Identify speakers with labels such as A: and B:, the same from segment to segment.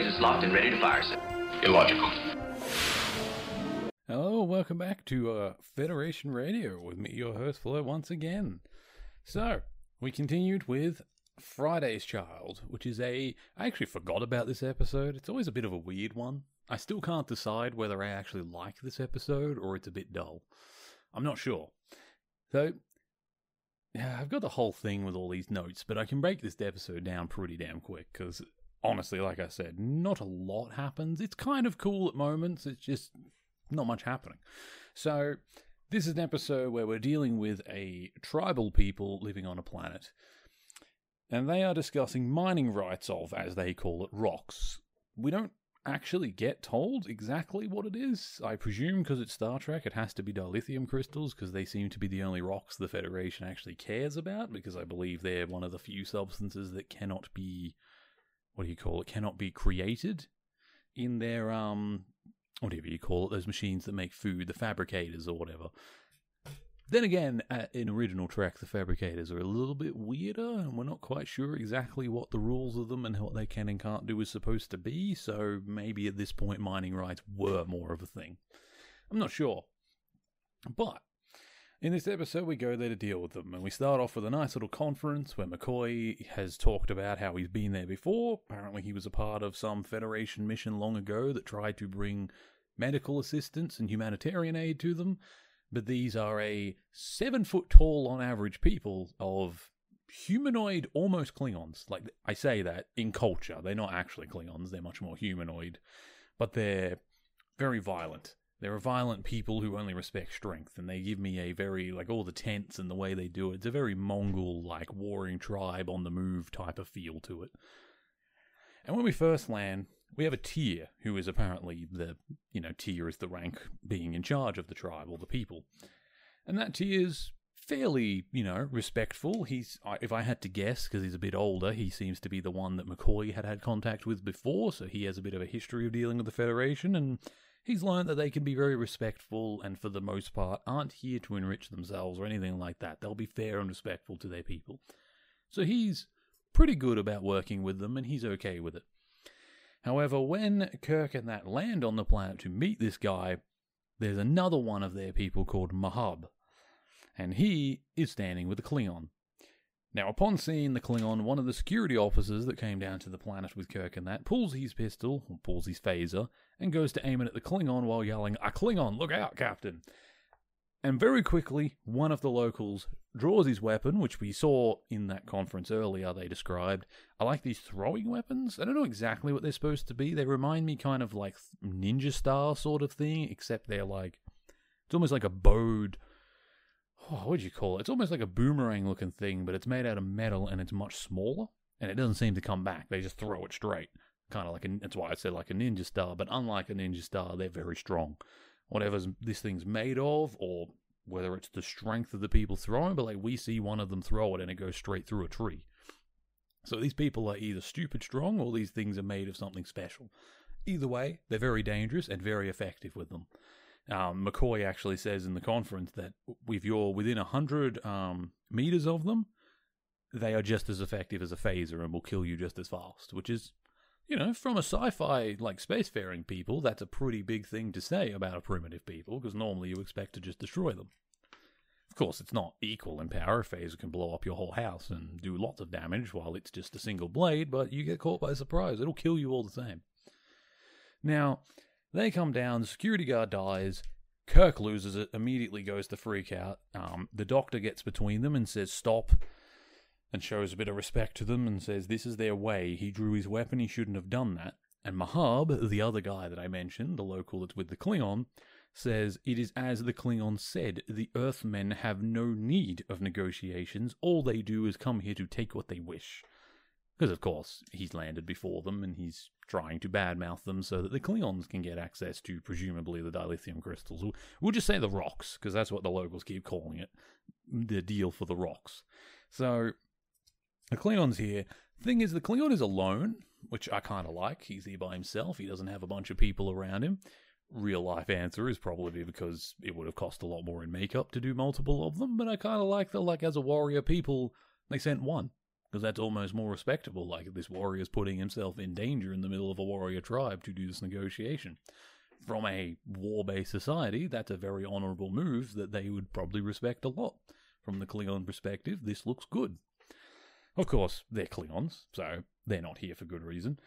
A: is locked and ready to fire, sir.
B: Illogical.
C: Hello, welcome back to uh, Federation Radio with me, your host Flo, once again. So, we continued with Friday's Child, which is a. I actually forgot about this episode. It's always a bit of a weird one. I still can't decide whether I actually like this episode or it's a bit dull. I'm not sure. So, yeah, I've got the whole thing with all these notes, but I can break this episode down pretty damn quick because honestly, like I said, not a lot happens. It's kind of cool at moments, it's just not much happening. So, this is an episode where we're dealing with a tribal people living on a planet, and they are discussing mining rights of, as they call it, rocks. We don't actually get told exactly what it is. I presume because it's Star Trek, it has to be dilithium crystals because they seem to be the only rocks the Federation actually cares about. Because I believe they're one of the few substances that cannot be, what do you call it, cannot be created in their um, whatever you call it, those machines that make food, the fabricators or whatever. Then again, uh, in original Trek, the fabricators are a little bit weirder, and we're not quite sure exactly what the rules of them and what they can and can't do is supposed to be. So maybe at this point, mining rights were more of a thing. I'm not sure, but in this episode, we go there to deal with them, and we start off with a nice little conference where McCoy has talked about how he's been there before. Apparently, he was a part of some Federation mission long ago that tried to bring medical assistance and humanitarian aid to them but these are a seven foot tall on average people of humanoid almost Klingons. Like I say that in culture, they're not actually Klingons, they're much more humanoid, but they're very violent. They're violent people who only respect strength, and they give me a very, like, all the tents and the way they do it. It's a very Mongol, like, warring tribe on the move type of feel to it. And when we first land, we have a Tyr who is apparently the you know Tyr is the rank being in charge of the tribe or the people and that is fairly you know respectful he's if i had to guess because he's a bit older he seems to be the one that mccoy had had contact with before so he has a bit of a history of dealing with the federation and he's learned that they can be very respectful and for the most part aren't here to enrich themselves or anything like that. They'll be fair and respectful to their people. So he's pretty good about working with them and he's okay with it. However, when Kirk and that land on the planet to meet this guy, there's another one of their people called Mahab, and he is standing with a Klingon. Now, upon seeing the Klingon, one of the security officers that came down to the planet with Kirk and that pulls his pistol, or pulls his phaser, and goes to aim it at the Klingon while yelling, A Klingon, look out, Captain! And very quickly, one of the locals draws his weapon, which we saw in that conference earlier, they described. I like these throwing weapons. I don't know exactly what they're supposed to be. They remind me kind of like Ninja Star sort of thing, except they're like. It's almost like a bowed. Oh, what do you call it? It's almost like a boomerang looking thing, but it's made out of metal and it's much smaller. And it doesn't seem to come back. They just throw it straight. Kind of like a. That's why I said like a Ninja Star, but unlike a Ninja Star, they're very strong whatever this thing's made of, or whether it's the strength of the people throwing, but like we see one of them throw it and it goes straight through a tree. So these people are either stupid strong or these things are made of something special. Either way, they're very dangerous and very effective with them. Um, McCoy actually says in the conference that if you're within 100 um, meters of them, they are just as effective as a phaser and will kill you just as fast, which is you know, from a sci-fi like spacefaring people, that's a pretty big thing to say about a primitive people because normally you expect to just destroy them. Of course, it's not equal in power. A phaser can blow up your whole house and do lots of damage while it's just a single blade, but you get caught by surprise. It'll kill you all the same. Now, they come down, the security guard dies, Kirk loses it, immediately goes to freak out. Um, the doctor gets between them and says, Stop and shows a bit of respect to them and says this is their way. He drew his weapon, he shouldn't have done that. And Mahab, the other guy that I mentioned, the local that's with the Klingon, says it is as the Klingon said the Earthmen have no need of negotiations. All they do is come here to take what they wish. Because, of course, he's landed before them and he's trying to badmouth them so that the Klingons can get access to, presumably, the dilithium crystals. We'll just say the rocks, because that's what the locals keep calling it the deal for the rocks. So the Klingon's here. Thing is, the Klingon is alone, which I kind of like. He's here by himself. He doesn't have a bunch of people around him. Real life answer is probably because it would have cost a lot more in makeup to do multiple of them. But I kind of like that, like as a warrior people, they sent one because that's almost more respectable. Like this warrior's putting himself in danger in the middle of a warrior tribe to do this negotiation. From a war based society, that's a very honorable move that they would probably respect a lot. From the Klingon perspective, this looks good. Of course, they're Klingons, so they're not here for good reason.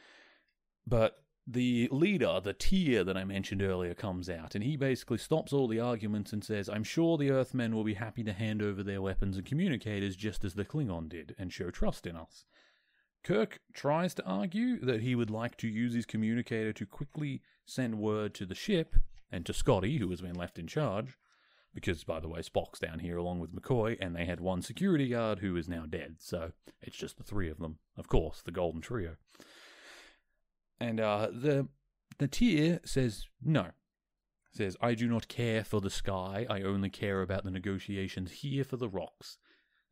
C: But the leader, the Tyr that I mentioned earlier, comes out and he basically stops all the arguments and says, I'm sure the Earthmen will be happy to hand over their weapons and communicators just as the Klingon did and show trust in us. Kirk tries to argue that he would like to use his communicator to quickly send word to the ship and to Scotty, who has been left in charge, because, by the way, Spock's down here along with McCoy, and they had one security guard who is now dead, so it's just the three of them. Of course, the Golden Trio. And uh, the the Tyr says no. Says, I do not care for the sky, I only care about the negotiations here for the rocks.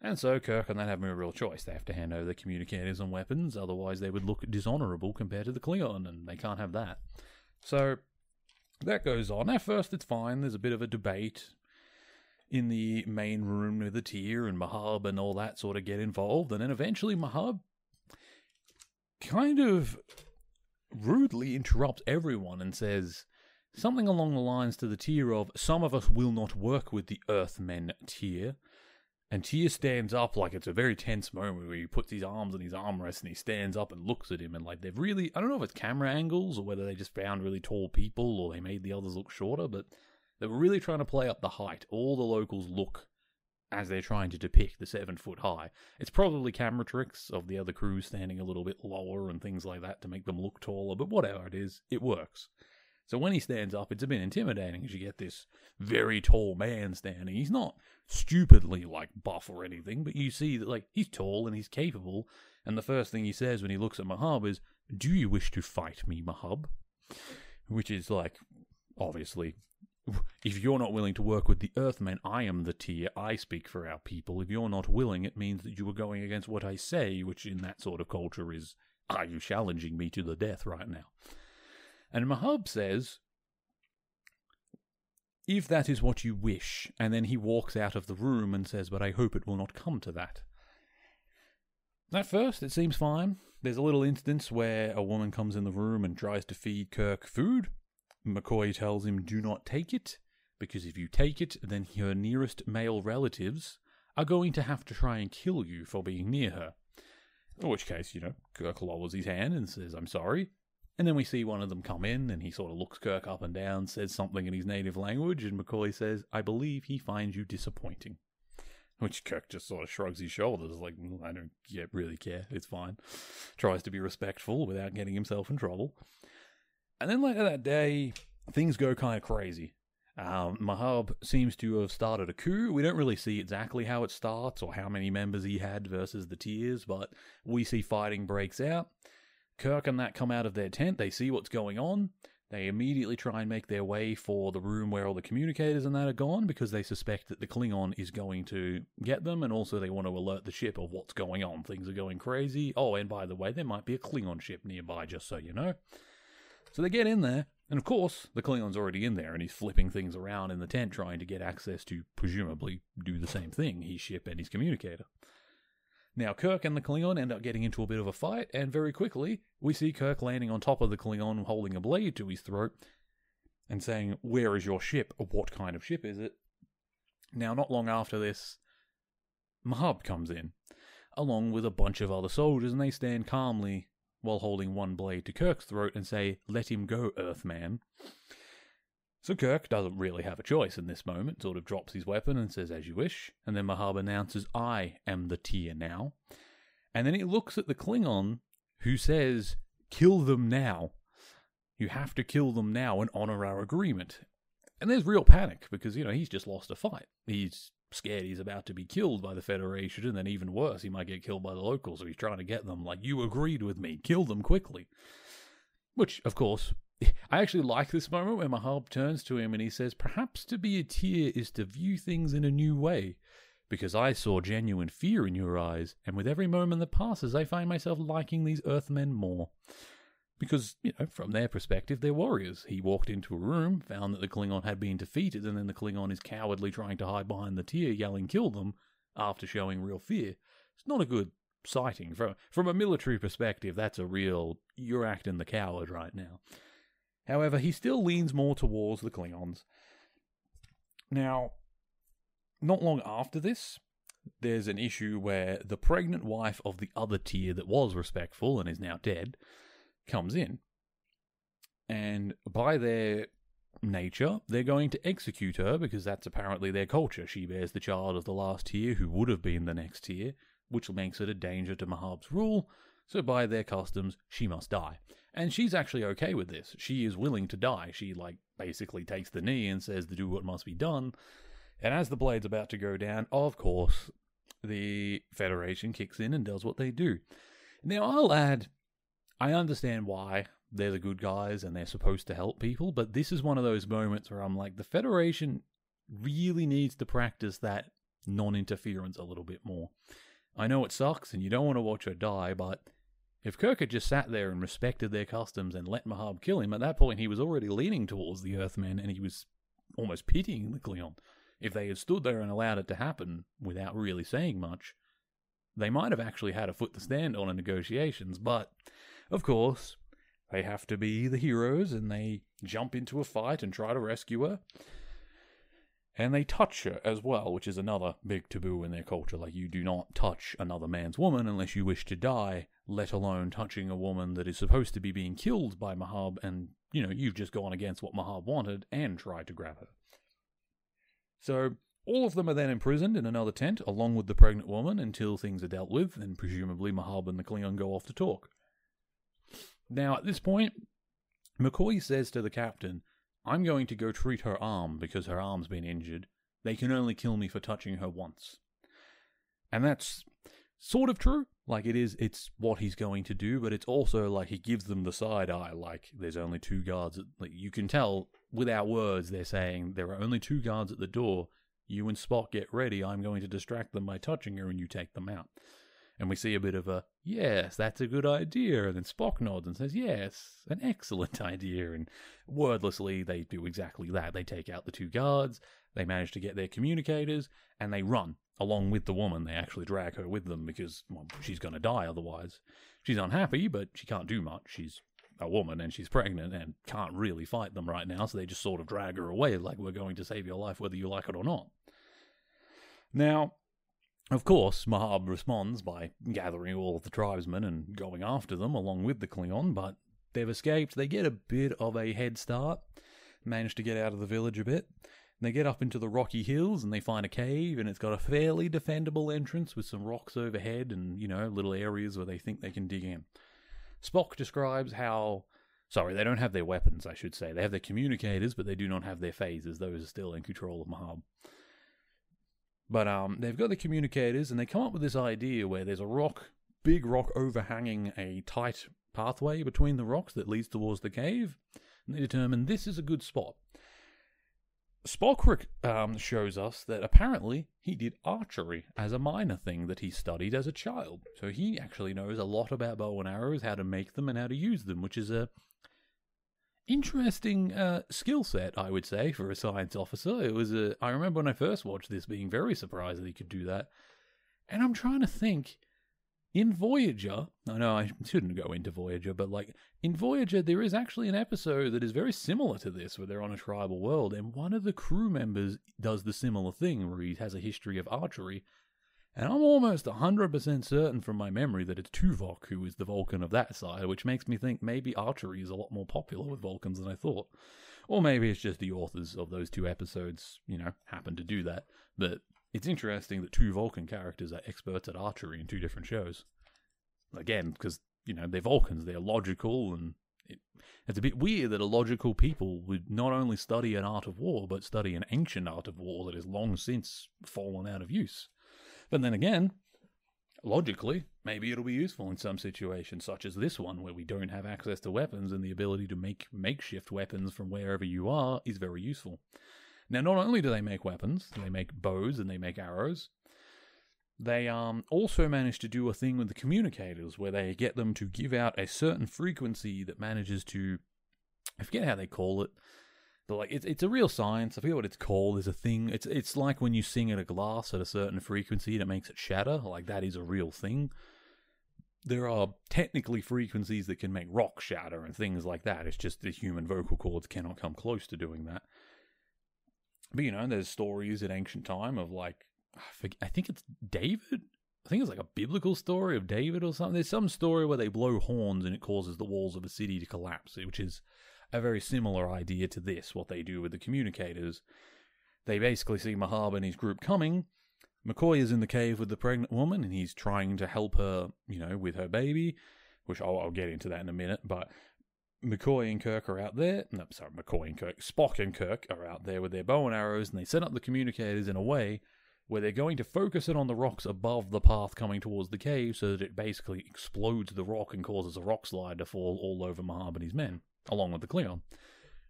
C: And so Kirk and that have no real choice. They have to hand over the communicators and weapons, otherwise they would look dishonorable compared to the Klingon, and they can't have that. So that goes on. At first it's fine, there's a bit of a debate in the main room with the tier and Mahab and all that sort of get involved, and then eventually Mahab kind of rudely interrupts everyone and says something along the lines to the tier of, Some of us will not work with the Earthmen tier. And Tyr stands up like it's a very tense moment where he puts his arms on his armrest and he stands up and looks at him. And like they've really, I don't know if it's camera angles or whether they just found really tall people or they made the others look shorter, but they were really trying to play up the height. All the locals look as they're trying to depict the seven foot high. It's probably camera tricks of the other crew standing a little bit lower and things like that to make them look taller, but whatever it is, it works. So when he stands up, it's a bit intimidating because you get this very tall man standing. He's not stupidly like buff or anything, but you see that like he's tall and he's capable. And the first thing he says when he looks at Mahab is, "Do you wish to fight me, Mahab?" Which is like obviously if you're not willing to work with the Earthmen, I am the Tyr. I speak for our people. If you're not willing, it means that you are going against what I say, which in that sort of culture is, are you challenging me to the death right now? And Mahab says, if that is what you wish, and then he walks out of the room and says, but I hope it will not come to that. At first, it seems fine. There's a little instance where a woman comes in the room and tries to feed Kirk food, McCoy tells him, Do not take it, because if you take it, then her nearest male relatives are going to have to try and kill you for being near her. In which case, you know, Kirk lowers his hand and says, I'm sorry. And then we see one of them come in and he sort of looks Kirk up and down, says something in his native language, and McCoy says, I believe he finds you disappointing. Which Kirk just sort of shrugs his shoulders, like, mm, I don't really care, it's fine. Tries to be respectful without getting himself in trouble. And then later that day, things go kind of crazy. Um, Mahab seems to have started a coup. We don't really see exactly how it starts or how many members he had versus the Tyrs, but we see fighting breaks out. Kirk and that come out of their tent. They see what's going on. They immediately try and make their way for the room where all the communicators and that are gone because they suspect that the Klingon is going to get them, and also they want to alert the ship of what's going on. Things are going crazy. Oh, and by the way, there might be a Klingon ship nearby, just so you know. So they get in there, and of course, the Klingon's already in there, and he's flipping things around in the tent trying to get access to presumably do the same thing his ship and his communicator. Now, Kirk and the Klingon end up getting into a bit of a fight, and very quickly, we see Kirk landing on top of the Klingon holding a blade to his throat and saying, Where is your ship? What kind of ship is it? Now, not long after this, Mahab comes in, along with a bunch of other soldiers, and they stand calmly while holding one blade to Kirk's throat and say, Let him go, Earthman. So Kirk doesn't really have a choice in this moment, sort of drops his weapon and says, As you wish. And then Mahab announces, I am the Tyr now. And then he looks at the Klingon, who says, Kill them now. You have to kill them now and honor our agreement. And there's real panic because, you know, he's just lost a fight. He's scared he's about to be killed by the Federation, and then even worse, he might get killed by the locals, so he's trying to get them, like, you agreed with me, kill them quickly. Which, of course, I actually like this moment where Mahab turns to him and he says, Perhaps to be a tear is to view things in a new way, because I saw genuine fear in your eyes, and with every moment that passes, I find myself liking these Earthmen more because, you know, from their perspective, they're warriors. He walked into a room, found that the Klingon had been defeated, and then the Klingon is cowardly trying to hide behind the Tyr, yelling, kill them, after showing real fear. It's not a good sighting. From from a military perspective, that's a real you're acting the coward right now. However, he still leans more towards the Klingons. Now, not long after this, there's an issue where the pregnant wife of the other tier that was respectful and is now dead comes in. And by their nature, they're going to execute her because that's apparently their culture. She bears the child of the last tier who would have been the next tier, which makes it a danger to Mahab's rule, so by their customs, she must die. And she's actually okay with this. She is willing to die. She, like, basically takes the knee and says to do what must be done. And as the blade's about to go down, of course, the Federation kicks in and does what they do. Now, I'll add, I understand why they're the good guys and they're supposed to help people, but this is one of those moments where I'm like, the Federation really needs to practice that non interference a little bit more. I know it sucks and you don't want to watch her die, but if Kirk had just sat there and respected their customs and let Mahab kill him, at that point he was already leaning towards the Earthmen and he was almost pitying the Klingon. If they had stood there and allowed it to happen without really saying much, they might have actually had a foot to stand on in negotiations, but of course, they have to be the heroes and they jump into a fight and try to rescue her. And they touch her as well, which is another big taboo in their culture. Like, you do not touch another man's woman unless you wish to die, let alone touching a woman that is supposed to be being killed by Mahab, and, you know, you've just gone against what Mahab wanted and tried to grab her. So, all of them are then imprisoned in another tent, along with the pregnant woman, until things are dealt with, and presumably Mahab and the Klingon go off to talk. Now, at this point, McCoy says to the captain, I'm going to go treat her arm because her arm's been injured. They can only kill me for touching her once. And that's sort of true. Like it is, it's what he's going to do, but it's also like he gives them the side eye. Like there's only two guards. At, like you can tell without words, they're saying there are only two guards at the door. You and Spock get ready. I'm going to distract them by touching her, and you take them out. And we see a bit of a, yes, that's a good idea. And then Spock nods and says, yes, an excellent idea. And wordlessly, they do exactly that. They take out the two guards, they manage to get their communicators, and they run along with the woman. They actually drag her with them because well, she's going to die otherwise. She's unhappy, but she can't do much. She's a woman and she's pregnant and can't really fight them right now, so they just sort of drag her away like we're going to save your life whether you like it or not. Now, of course, Mahab responds by gathering all of the tribesmen and going after them along with the Klingon, but they've escaped. They get a bit of a head start, manage to get out of the village a bit. They get up into the rocky hills and they find a cave, and it's got a fairly defendable entrance with some rocks overhead and, you know, little areas where they think they can dig in. Spock describes how. Sorry, they don't have their weapons, I should say. They have their communicators, but they do not have their phasers. Those are still in control of Mahab. But um, they've got the communicators, and they come up with this idea where there's a rock, big rock overhanging a tight pathway between the rocks that leads towards the cave. And they determine this is a good spot. Spock um, shows us that apparently he did archery as a minor thing that he studied as a child. So he actually knows a lot about bow and arrows, how to make them, and how to use them, which is a interesting uh, skill set, I would say, for a science officer. It was a. I remember when I first watched this, being very surprised that he could do that. And I'm trying to think. In Voyager, I know I shouldn't go into Voyager, but like in Voyager, there is actually an episode that is very similar to this, where they're on a tribal world, and one of the crew members does the similar thing, where he has a history of archery, and I'm almost 100% certain from my memory that it's Tuvok who is the Vulcan of that side, which makes me think maybe archery is a lot more popular with Vulcans than I thought. Or maybe it's just the authors of those two episodes, you know, happen to do that. But it's interesting that two Vulcan characters are experts at archery in two different shows. Again, because, you know, they're Vulcans, they're logical, and it, it's a bit weird that a logical people would not only study an art of war, but study an ancient art of war that has long since fallen out of use. But then again, logically, maybe it'll be useful in some situations, such as this one, where we don't have access to weapons and the ability to make makeshift weapons from wherever you are is very useful. Now, not only do they make weapons, they make bows and they make arrows. They um, also manage to do a thing with the communicators where they get them to give out a certain frequency that manages to, I forget how they call it, but like it's it's a real science. I forget what it's called. There's a thing. It's it's like when you sing at a glass at a certain frequency and it makes it shatter. Like that is a real thing. there are technically frequencies that can make rock shatter and things like that. It's just the human vocal cords cannot come close to doing that. But you know, there's stories in ancient time of like, I, forget, I think it's David. I think it's like a biblical story of David or something. There's some story where they blow horns and it causes the walls of a city to collapse, which is a very similar idea to this. What they do with the communicators, they basically see Mahab and his group coming. McCoy is in the cave with the pregnant woman, and he's trying to help her, you know, with her baby, which I'll, I'll get into that in a minute. But McCoy and Kirk are out there. No, sorry, McCoy and Kirk. Spock and Kirk are out there with their bow and arrows, and they set up the communicators in a way where they're going to focus it on the rocks above the path coming towards the cave so that it basically explodes the rock and causes a rock slide to fall all over Mahab and his men, along with the Klingon.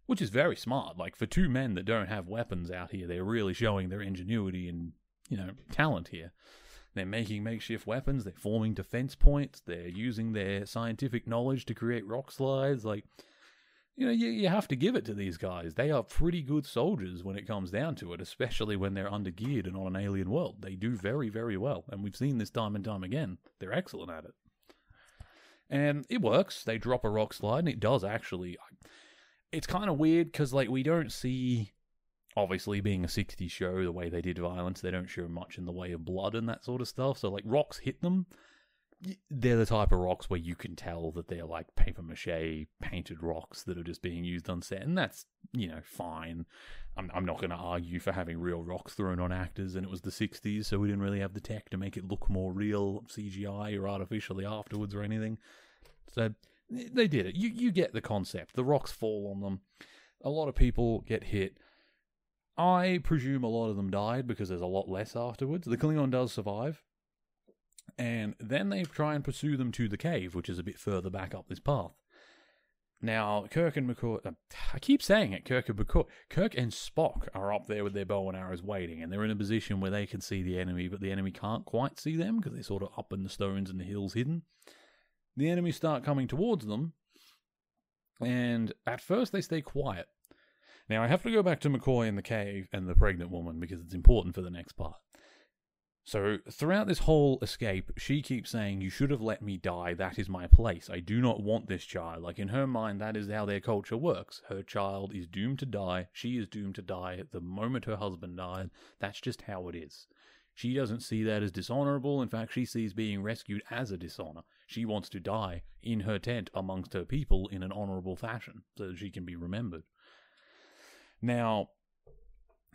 C: Which is very smart. Like, for two men that don't have weapons out here, they're really showing their ingenuity and, you know, talent here. They're making makeshift weapons, they're forming defense points, they're using their scientific knowledge to create rock slides. Like, you know, you, you have to give it to these guys. They are pretty good soldiers when it comes down to it, especially when they're undergeared and on an alien world. They do very, very well. And we've seen this time and time again. They're excellent at it. And it works. They drop a rock slide, and it does actually. It's kind of weird because, like, we don't see obviously being a 60s show the way they did violence they don't show much in the way of blood and that sort of stuff so like rocks hit them they're the type of rocks where you can tell that they're like paper mache painted rocks that are just being used on set and that's you know fine. I'm, I'm not going to argue for having real rocks thrown on actors and it was the 60s so we didn't really have the tech to make it look more real cgi or artificially afterwards or anything. So they did it. You you get the concept. The rocks fall on them. A lot of people get hit. I presume a lot of them died because there's a lot less afterwards. The Klingon does survive. And then they try and pursue them to the cave, which is a bit further back up this path. Now, Kirk and McCoy, uh, I keep saying it, Kirk and McCoy, Kirk and Spock are up there with their bow and arrows waiting, and they're in a position where they can see the enemy, but the enemy can't quite see them because they're sort of up in the stones and the hills hidden. The enemy start coming towards them, and at first they stay quiet. Now, I have to go back to McCoy in the cave and the pregnant woman because it's important for the next part. So, throughout this whole escape, she keeps saying, You should have let me die. That is my place. I do not want this child. Like, in her mind, that is how their culture works. Her child is doomed to die. She is doomed to die the moment her husband died. That's just how it is. She doesn't see that as dishonorable. In fact, she sees being rescued as a dishonor. She wants to die in her tent amongst her people in an honorable fashion so that she can be remembered. Now,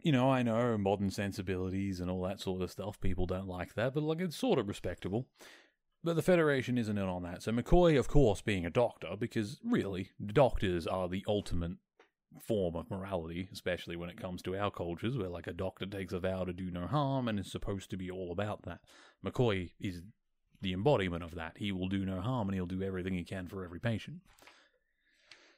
C: you know, I know modern sensibilities and all that sort of stuff. People don't like that, but like it's sort of respectable. But the Federation isn't in on that. So McCoy, of course, being a doctor, because really, doctors are the ultimate form of morality, especially when it comes to our cultures, where like a doctor takes a vow to do no harm and is supposed to be all about that. McCoy is the embodiment of that. He will do no harm and he'll do everything he can for every patient.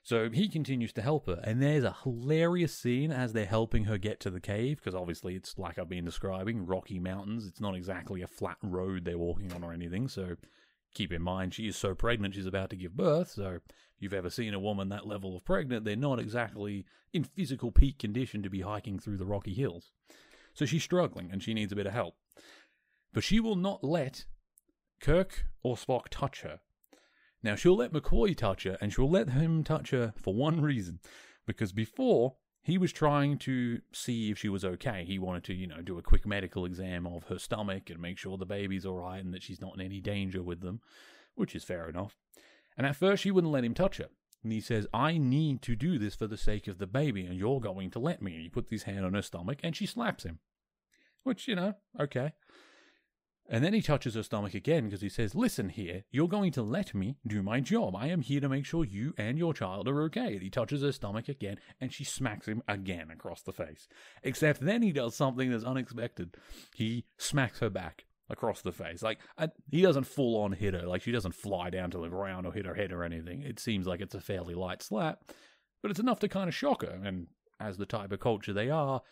C: So he continues to help her, and there's a hilarious scene as they're helping her get to the cave, because obviously it's like I've been describing rocky mountains. It's not exactly a flat road they're walking on or anything, so keep in mind she is so pregnant she's about to give birth. So if you've ever seen a woman that level of pregnant, they're not exactly in physical peak condition to be hiking through the rocky hills. So she's struggling and she needs a bit of help. But she will not let Kirk or Spock touch her now, she'll let McCoy touch her, and she'll let him touch her for one reason. Because before, he was trying to see if she was okay. He wanted to, you know, do a quick medical exam of her stomach and make sure the baby's all right and that she's not in any danger with them, which is fair enough. And at first, she wouldn't let him touch her. And he says, I need to do this for the sake of the baby, and you're going to let me. And he puts his hand on her stomach, and she slaps him. Which, you know, okay. And then he touches her stomach again because he says, Listen here, you're going to let me do my job. I am here to make sure you and your child are okay. He touches her stomach again and she smacks him again across the face. Except then he does something that's unexpected. He smacks her back across the face. Like, uh, he doesn't full on hit her. Like, she doesn't fly down to the ground or hit her head or anything. It seems like it's a fairly light slap, but it's enough to kind of shock her. And as the type of culture they are,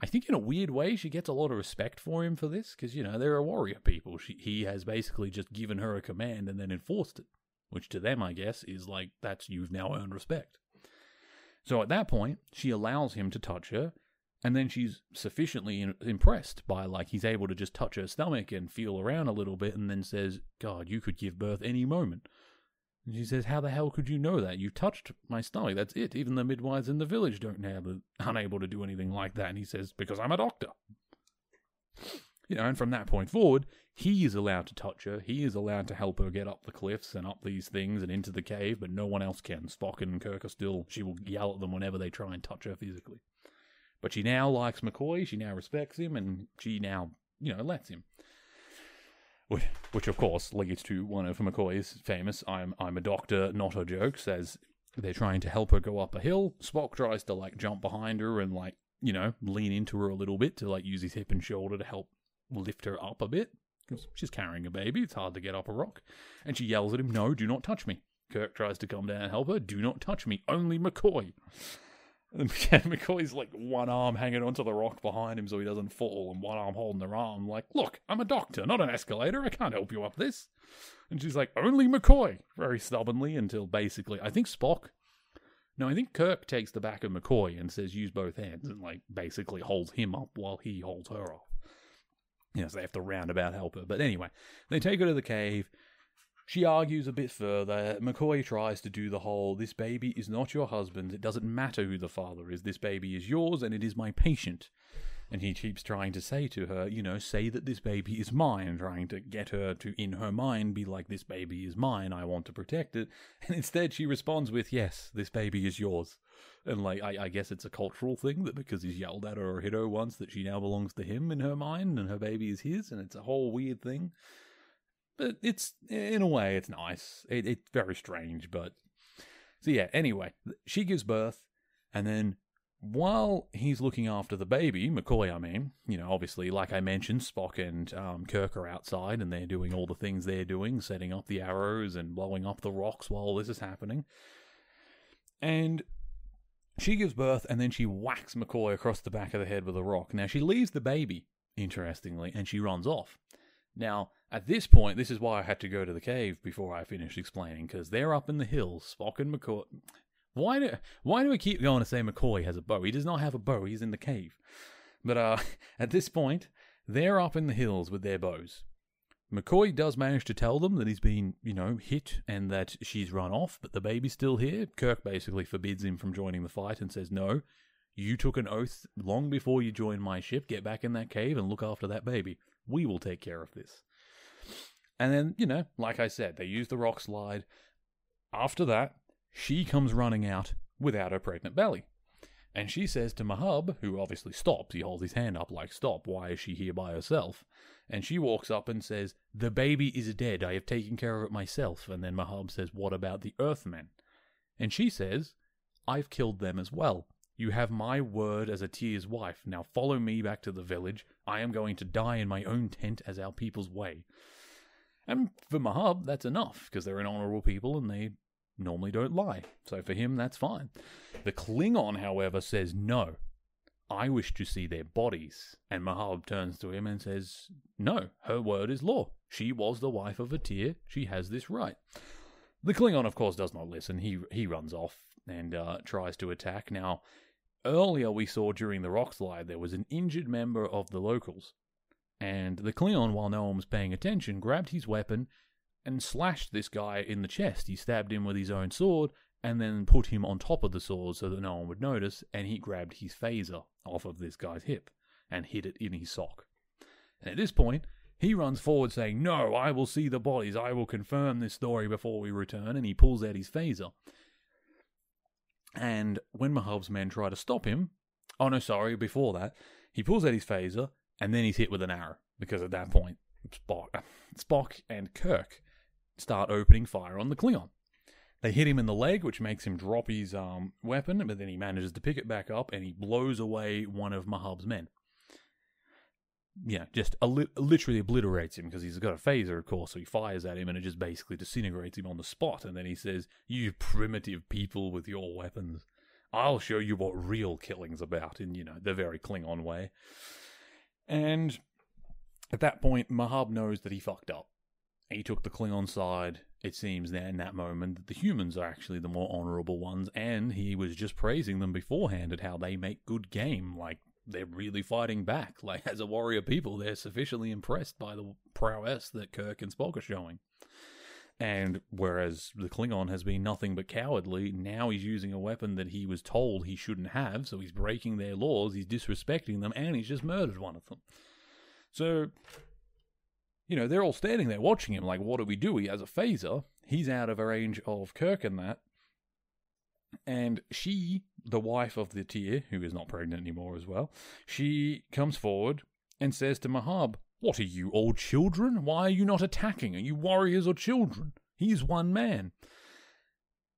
C: I think in a weird way she gets a lot of respect for him for this because you know they're a warrior people. She, he has basically just given her a command and then enforced it, which to them I guess is like that's you've now earned respect. So at that point, she allows him to touch her, And then she's sufficiently in- impressed by, like, he's able to just touch her stomach and feel around a little bit and then says, God, you could give birth any moment. And she says, How the hell could you know that? You touched my stomach. That's it. Even the midwives in the village don't have unable to do anything like that. And he says, Because I'm a doctor. You know, and from that point forward, he is allowed to touch her. He is allowed to help her get up the cliffs and up these things and into the cave, but no one else can. Spock and Kirk are still, she will yell at them whenever they try and touch her physically. But she now likes McCoy, she now respects him, and she now, you know, lets him. Which, of course leads to one of McCoy's famous "I'm I'm a doctor, not a joke" says they're trying to help her go up a hill, Spock tries to like jump behind her and like you know lean into her a little bit to like use his hip and shoulder to help lift her up a bit because she's carrying a baby. It's hard to get up a rock, and she yells at him, "No, do not touch me." Kirk tries to come down and help her. Do not touch me. Only McCoy. And then McCoy's like one arm hanging onto the rock behind him so he doesn't fall, and one arm holding her arm. Like, look, I'm a doctor, not an escalator. I can't help you up this. And she's like, only McCoy, very stubbornly, until basically, I think Spock. No, I think Kirk takes the back of McCoy and says, use both hands, and like basically holds him up while he holds her off. Yes, yeah, so they have to roundabout help her. But anyway, they take her to the cave. She argues a bit further. McCoy tries to do the whole this baby is not your husband. It doesn't matter who the father is. This baby is yours and it is my patient. And he keeps trying to say to her, you know, say that this baby is mine, trying to get her to, in her mind, be like, this baby is mine. I want to protect it. And instead she responds with, yes, this baby is yours. And like, I, I guess it's a cultural thing that because he's yelled at her or hit her once, that she now belongs to him in her mind and her baby is his. And it's a whole weird thing but it's in a way it's nice. It, it's very strange, but so yeah. Anyway, she gives birth, and then while he's looking after the baby, McCoy, I mean, you know, obviously, like I mentioned, Spock and um, Kirk are outside, and they're doing all the things they're doing, setting up the arrows and blowing up the rocks while this is happening. And she gives birth, and then she whacks McCoy across the back of the head with a rock. Now she leaves the baby, interestingly, and she runs off. Now at this point, this is why I had to go to the cave before I finished explaining, because they're up in the hills, Spock and McCoy. Why do why do we keep going to say McCoy has a bow? He does not have a bow. He's in the cave. But uh, at this point, they're up in the hills with their bows. McCoy does manage to tell them that he's been, you know, hit and that she's run off, but the baby's still here. Kirk basically forbids him from joining the fight and says, "No, you took an oath long before you joined my ship. Get back in that cave and look after that baby. We will take care of this." And then, you know, like I said, they use the rock slide. After that, she comes running out without her pregnant belly. And she says to Mahab, who obviously stops, he holds his hand up like, Stop, why is she here by herself? And she walks up and says, The baby is dead, I have taken care of it myself. And then Mahab says, What about the Earthmen? And she says, I've killed them as well. You have my word as Atiya's wife. Now follow me back to the village. I am going to die in my own tent as our people's way. And for Mahab, that's enough, because they're an honorable people and they normally don't lie. So for him, that's fine. The Klingon, however, says no. I wish to see their bodies. And Mahab turns to him and says, No, her word is law. She was the wife of Atiya. She has this right. The Klingon, of course, does not listen. He he runs off and uh, tries to attack. Now, earlier we saw during the rock slide there was an injured member of the locals and the Klingon, while no one was paying attention, grabbed his weapon and slashed this guy in the chest. He stabbed him with his own sword and then put him on top of the sword so that no one would notice, and he grabbed his phaser off of this guy's hip and hid it in his sock. And at this point, he runs forward saying, No, I will see the bodies. I will confirm this story before we return. And he pulls out his phaser. And when Mahab's men try to stop him, oh no, sorry, before that, he pulls out his phaser and then he's hit with an arrow because at that point Spock, Spock and Kirk start opening fire on the Klingon. They hit him in the leg, which makes him drop his um, weapon, but then he manages to pick it back up and he blows away one of Mahab's men. Yeah, just li- literally obliterates him because he's got a phaser, of course, so he fires at him and it just basically disintegrates him on the spot. And then he says, You primitive people with your weapons, I'll show you what real killing's about in, you know, the very Klingon way. And at that point, Mahab knows that he fucked up. He took the Klingon side. It seems that in that moment that the humans are actually the more honorable ones, and he was just praising them beforehand at how they make good game. Like they're really fighting back. Like as a warrior people, they're sufficiently impressed by the prowess that Kirk and Spock are showing. And whereas the Klingon has been nothing but cowardly, now he's using a weapon that he was told he shouldn't have, so he's breaking their laws, he's disrespecting them, and he's just murdered one of them. So, you know, they're all standing there watching him, like, what do we do? He has a phaser, he's out of range of Kirk and that. And she, the wife of the Tyr, who is not pregnant anymore as well, she comes forward and says to Mahab, what are you, all children? Why are you not attacking? Are you warriors or children? He is one man.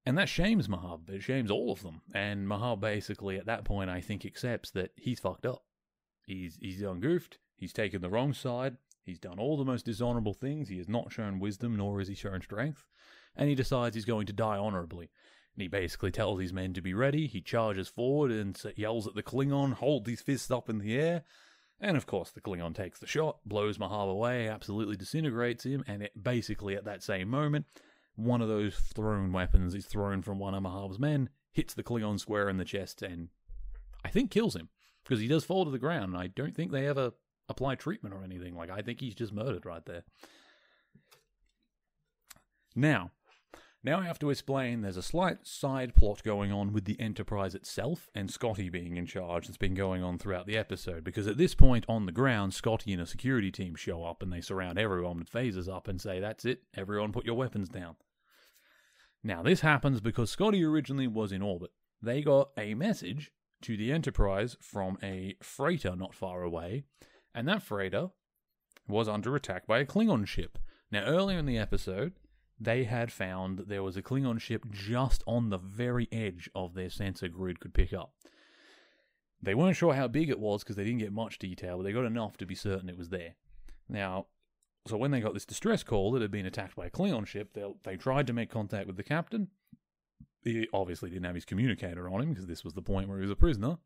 C: And that shames Mahab. It shames all of them. And Mahab basically, at that point, I think, accepts that he's fucked up. He's he's done goofed. He's taken the wrong side. He's done all the most dishonorable things. He has not shown wisdom, nor has he shown strength. And he decides he's going to die honorably. And he basically tells his men to be ready. He charges forward and yells at the Klingon, hold these fists up in the air. And of course, the Klingon takes the shot, blows Mahab away, absolutely disintegrates him, and it basically at that same moment, one of those thrown weapons is thrown from one of Mahab's men, hits the Klingon square in the chest, and I think kills him because he does fall to the ground. And I don't think they ever apply treatment or anything. Like I think he's just murdered right there. Now, now I have to explain there's a slight side plot going on with the Enterprise itself and Scotty being in charge that's been going on throughout the episode. Because at this point on the ground, Scotty and a security team show up and they surround everyone with phasers up and say, That's it, everyone put your weapons down. Now, this happens because Scotty originally was in orbit. They got a message to the Enterprise from a freighter not far away, and that freighter was under attack by a Klingon ship. Now, earlier in the episode, they had found that there was a Klingon ship just on the very edge of their sensor grid could pick up. They weren't sure how big it was because they didn't get much detail, but they got enough to be certain it was there. Now, so when they got this distress call that had been attacked by a Klingon ship, they, they tried to make contact with the captain. He obviously didn't have his communicator on him because this was the point where he was a prisoner.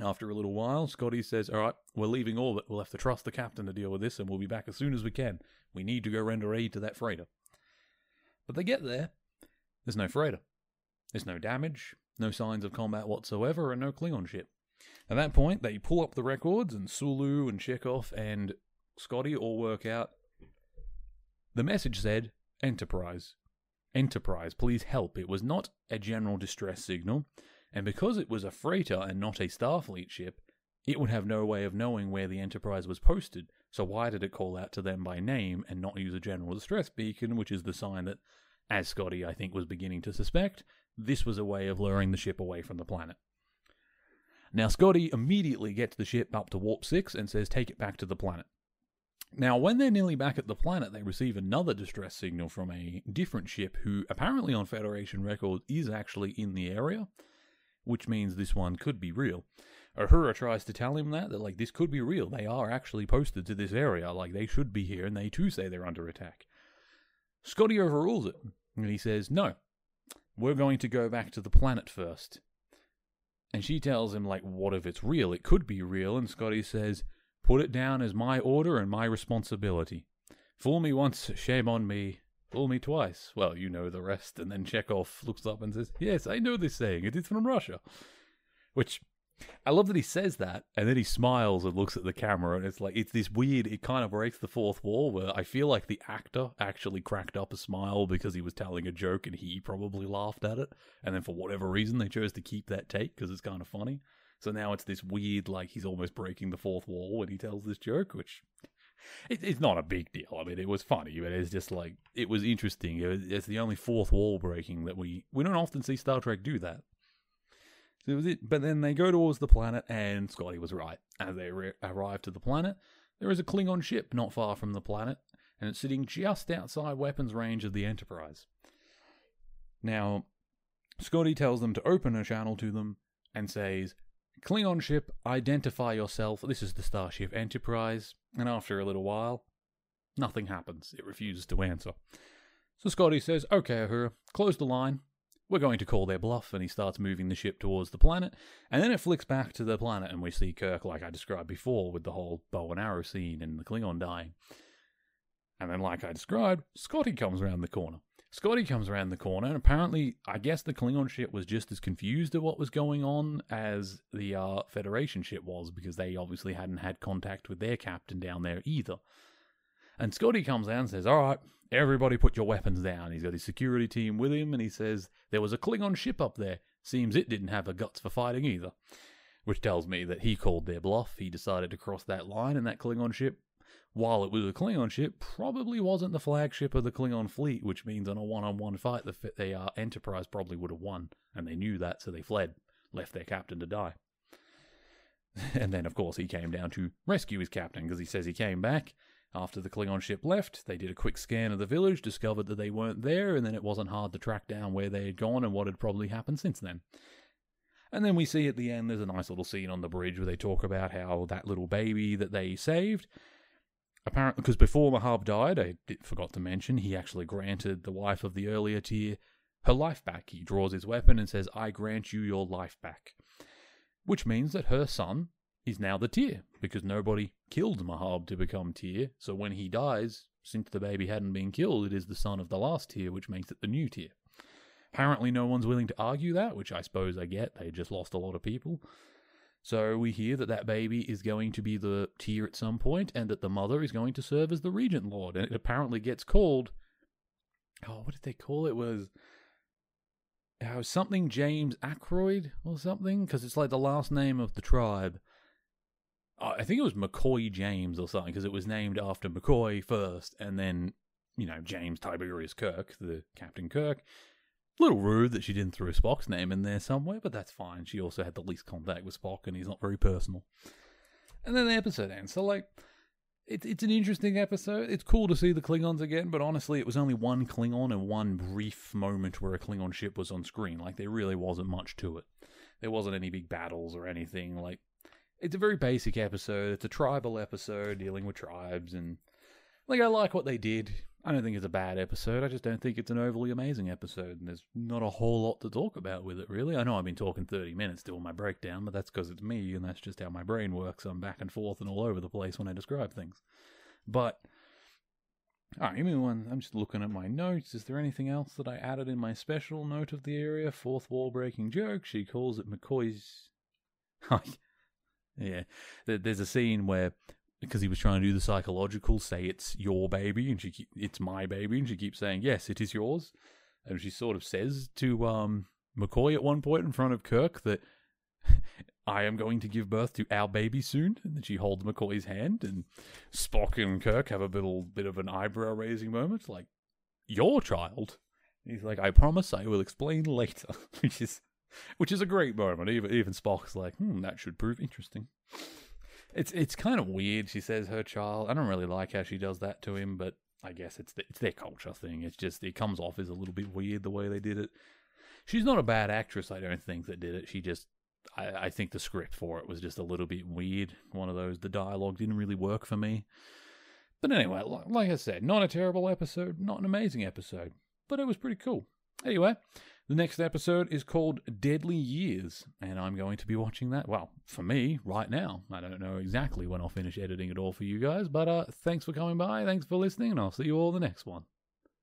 C: After a little while, Scotty says, All right, we're leaving orbit. We'll have to trust the captain to deal with this, and we'll be back as soon as we can. We need to go render aid to that freighter. But they get there. There's no freighter. There's no damage, no signs of combat whatsoever, and no Klingon ship. At that point, they pull up the records, and Sulu and Chekov and Scotty all work out. The message said, Enterprise. Enterprise, please help. It was not a general distress signal, and because it was a freighter and not a Starfleet ship, it would have no way of knowing where the Enterprise was posted, so why did it call out to them by name and not use a general distress beacon, which is the sign that, as Scotty I think was beginning to suspect, this was a way of luring the ship away from the planet. Now Scotty immediately gets the ship up to warp 6 and says take it back to the planet. Now, when they're nearly back at the planet, they receive another distress signal from a different ship who apparently on Federation records is actually in the area, which means this one could be real. Uhura tries to tell him that, that like this could be real. They are actually posted to this area, like they should be here, and they too say they're under attack. Scotty overrules it, and he says, No, we're going to go back to the planet first. And she tells him, like, what if it's real? It could be real, and Scotty says, Put it down as my order and my responsibility. Fool me once, shame on me. Fool me twice. Well, you know the rest. And then Chekov looks up and says, Yes, I know this saying. It is from Russia. Which I love that he says that, and then he smiles and looks at the camera, and it's like it's this weird. It kind of breaks the fourth wall, where I feel like the actor actually cracked up a smile because he was telling a joke, and he probably laughed at it, and then for whatever reason they chose to keep that take because it's kind of funny. So now it's this weird, like he's almost breaking the fourth wall when he tells this joke, which it, it's not a big deal. I mean, it was funny, but it's just like it was interesting. It's the only fourth wall breaking that we we don't often see Star Trek do that. So was it. But then they go towards the planet, and Scotty was right. As they re- arrive to the planet, there is a Klingon ship not far from the planet, and it's sitting just outside weapons range of the Enterprise. Now, Scotty tells them to open a channel to them and says, Klingon ship, identify yourself. This is the Starship Enterprise. And after a little while, nothing happens. It refuses to answer. So Scotty says, Okay, Uhura, close the line we're going to call their bluff, and he starts moving the ship towards the planet. And then it flicks back to the planet, and we see Kirk, like I described before, with the whole bow and arrow scene and the Klingon dying. And then, like I described, Scotty comes around the corner. Scotty comes around the corner, and apparently, I guess the Klingon ship was just as confused at what was going on as the uh, Federation ship was, because they obviously hadn't had contact with their captain down there either. And Scotty comes out and says, All right, everybody put your weapons down. He's got his security team with him, and he says, There was a Klingon ship up there. Seems it didn't have the guts for fighting either. Which tells me that he called their bluff. He decided to cross that line, and that Klingon ship while it was a Klingon ship, probably wasn't the flagship of the Klingon fleet, which means on a one-on-one fight, the, the uh, Enterprise probably would have won, and they knew that, so they fled, left their captain to die. and then, of course, he came down to rescue his captain because he says he came back after the Klingon ship left. They did a quick scan of the village, discovered that they weren't there, and then it wasn't hard to track down where they had gone and what had probably happened since then. And then we see at the end there's a nice little scene on the bridge where they talk about how that little baby that they saved apparently because before Mahab died, I forgot to mention he actually granted the wife of the earlier tier her life back. He draws his weapon and says, "I grant you your life back," which means that her son is now the tier because nobody killed Mahab to become tier. So when he dies, since the baby hadn't been killed, it is the son of the last tier, which makes it the new tier. Apparently, no one's willing to argue that, which I suppose I get. They just lost a lot of people. So we hear that that baby is going to be the tier at some point, and that the mother is going to serve as the regent lord. And it apparently gets called. Oh, what did they call it? it was uh, something James Akaar or something? Because it's like the last name of the tribe. Uh, I think it was McCoy James or something, because it was named after McCoy first, and then you know James Tiberius Kirk, the Captain Kirk, little rude that she didn't throw Spock's name in there somewhere, but that's fine. She also had the least contact with Spock, and he's not very personal. And then the episode ends. So, like, it, it's an interesting episode. It's cool to see the Klingons again, but honestly, it was only one Klingon and one brief moment where a Klingon ship was on screen. Like, there really wasn't much to it. There wasn't any big battles or anything. Like, it's a very basic episode. It's a tribal episode dealing with tribes, and like, I like what they did. I don't think it's a bad episode. I just don't think it's an overly amazing episode, and there's not a whole lot to talk about with it, really. I know I've been talking 30 minutes doing my breakdown, but that's because it's me, and that's just how my brain works. I'm back and forth and all over the place when I describe things. But, alright, give me one. I'm just looking at my notes. Is there anything else that I added in my special note of the area? Fourth wall breaking joke. She calls it McCoy's. yeah, there's a scene where because he was trying to do the psychological, say it's your baby, and she keep, it's my baby, and she keeps saying yes, it is yours, and she sort of says to um, McCoy at one point in front of Kirk that I am going to give birth to our baby soon, and then she holds McCoy's hand, and Spock and Kirk have a little bit of an eyebrow raising moment, like your child. He's like, I promise I will explain later, which is which is a great moment. Even even Spock's like, hmm, that should prove interesting. It's it's kind of weird. She says her child. I don't really like how she does that to him, but I guess it's the, it's their culture thing. It's just it comes off as a little bit weird the way they did it. She's not a bad actress, I don't think that did it. She just I, I think the script for it was just a little bit weird. One of those the dialogue didn't really work for me. But anyway, like I said, not a terrible episode, not an amazing episode, but it was pretty cool. Anyway, the next episode is called Deadly Years, and I'm going to be watching that. Well, for me, right now. I don't know exactly when I'll finish editing it all for you guys, but uh, thanks for coming by, thanks for listening, and I'll see you all the next one.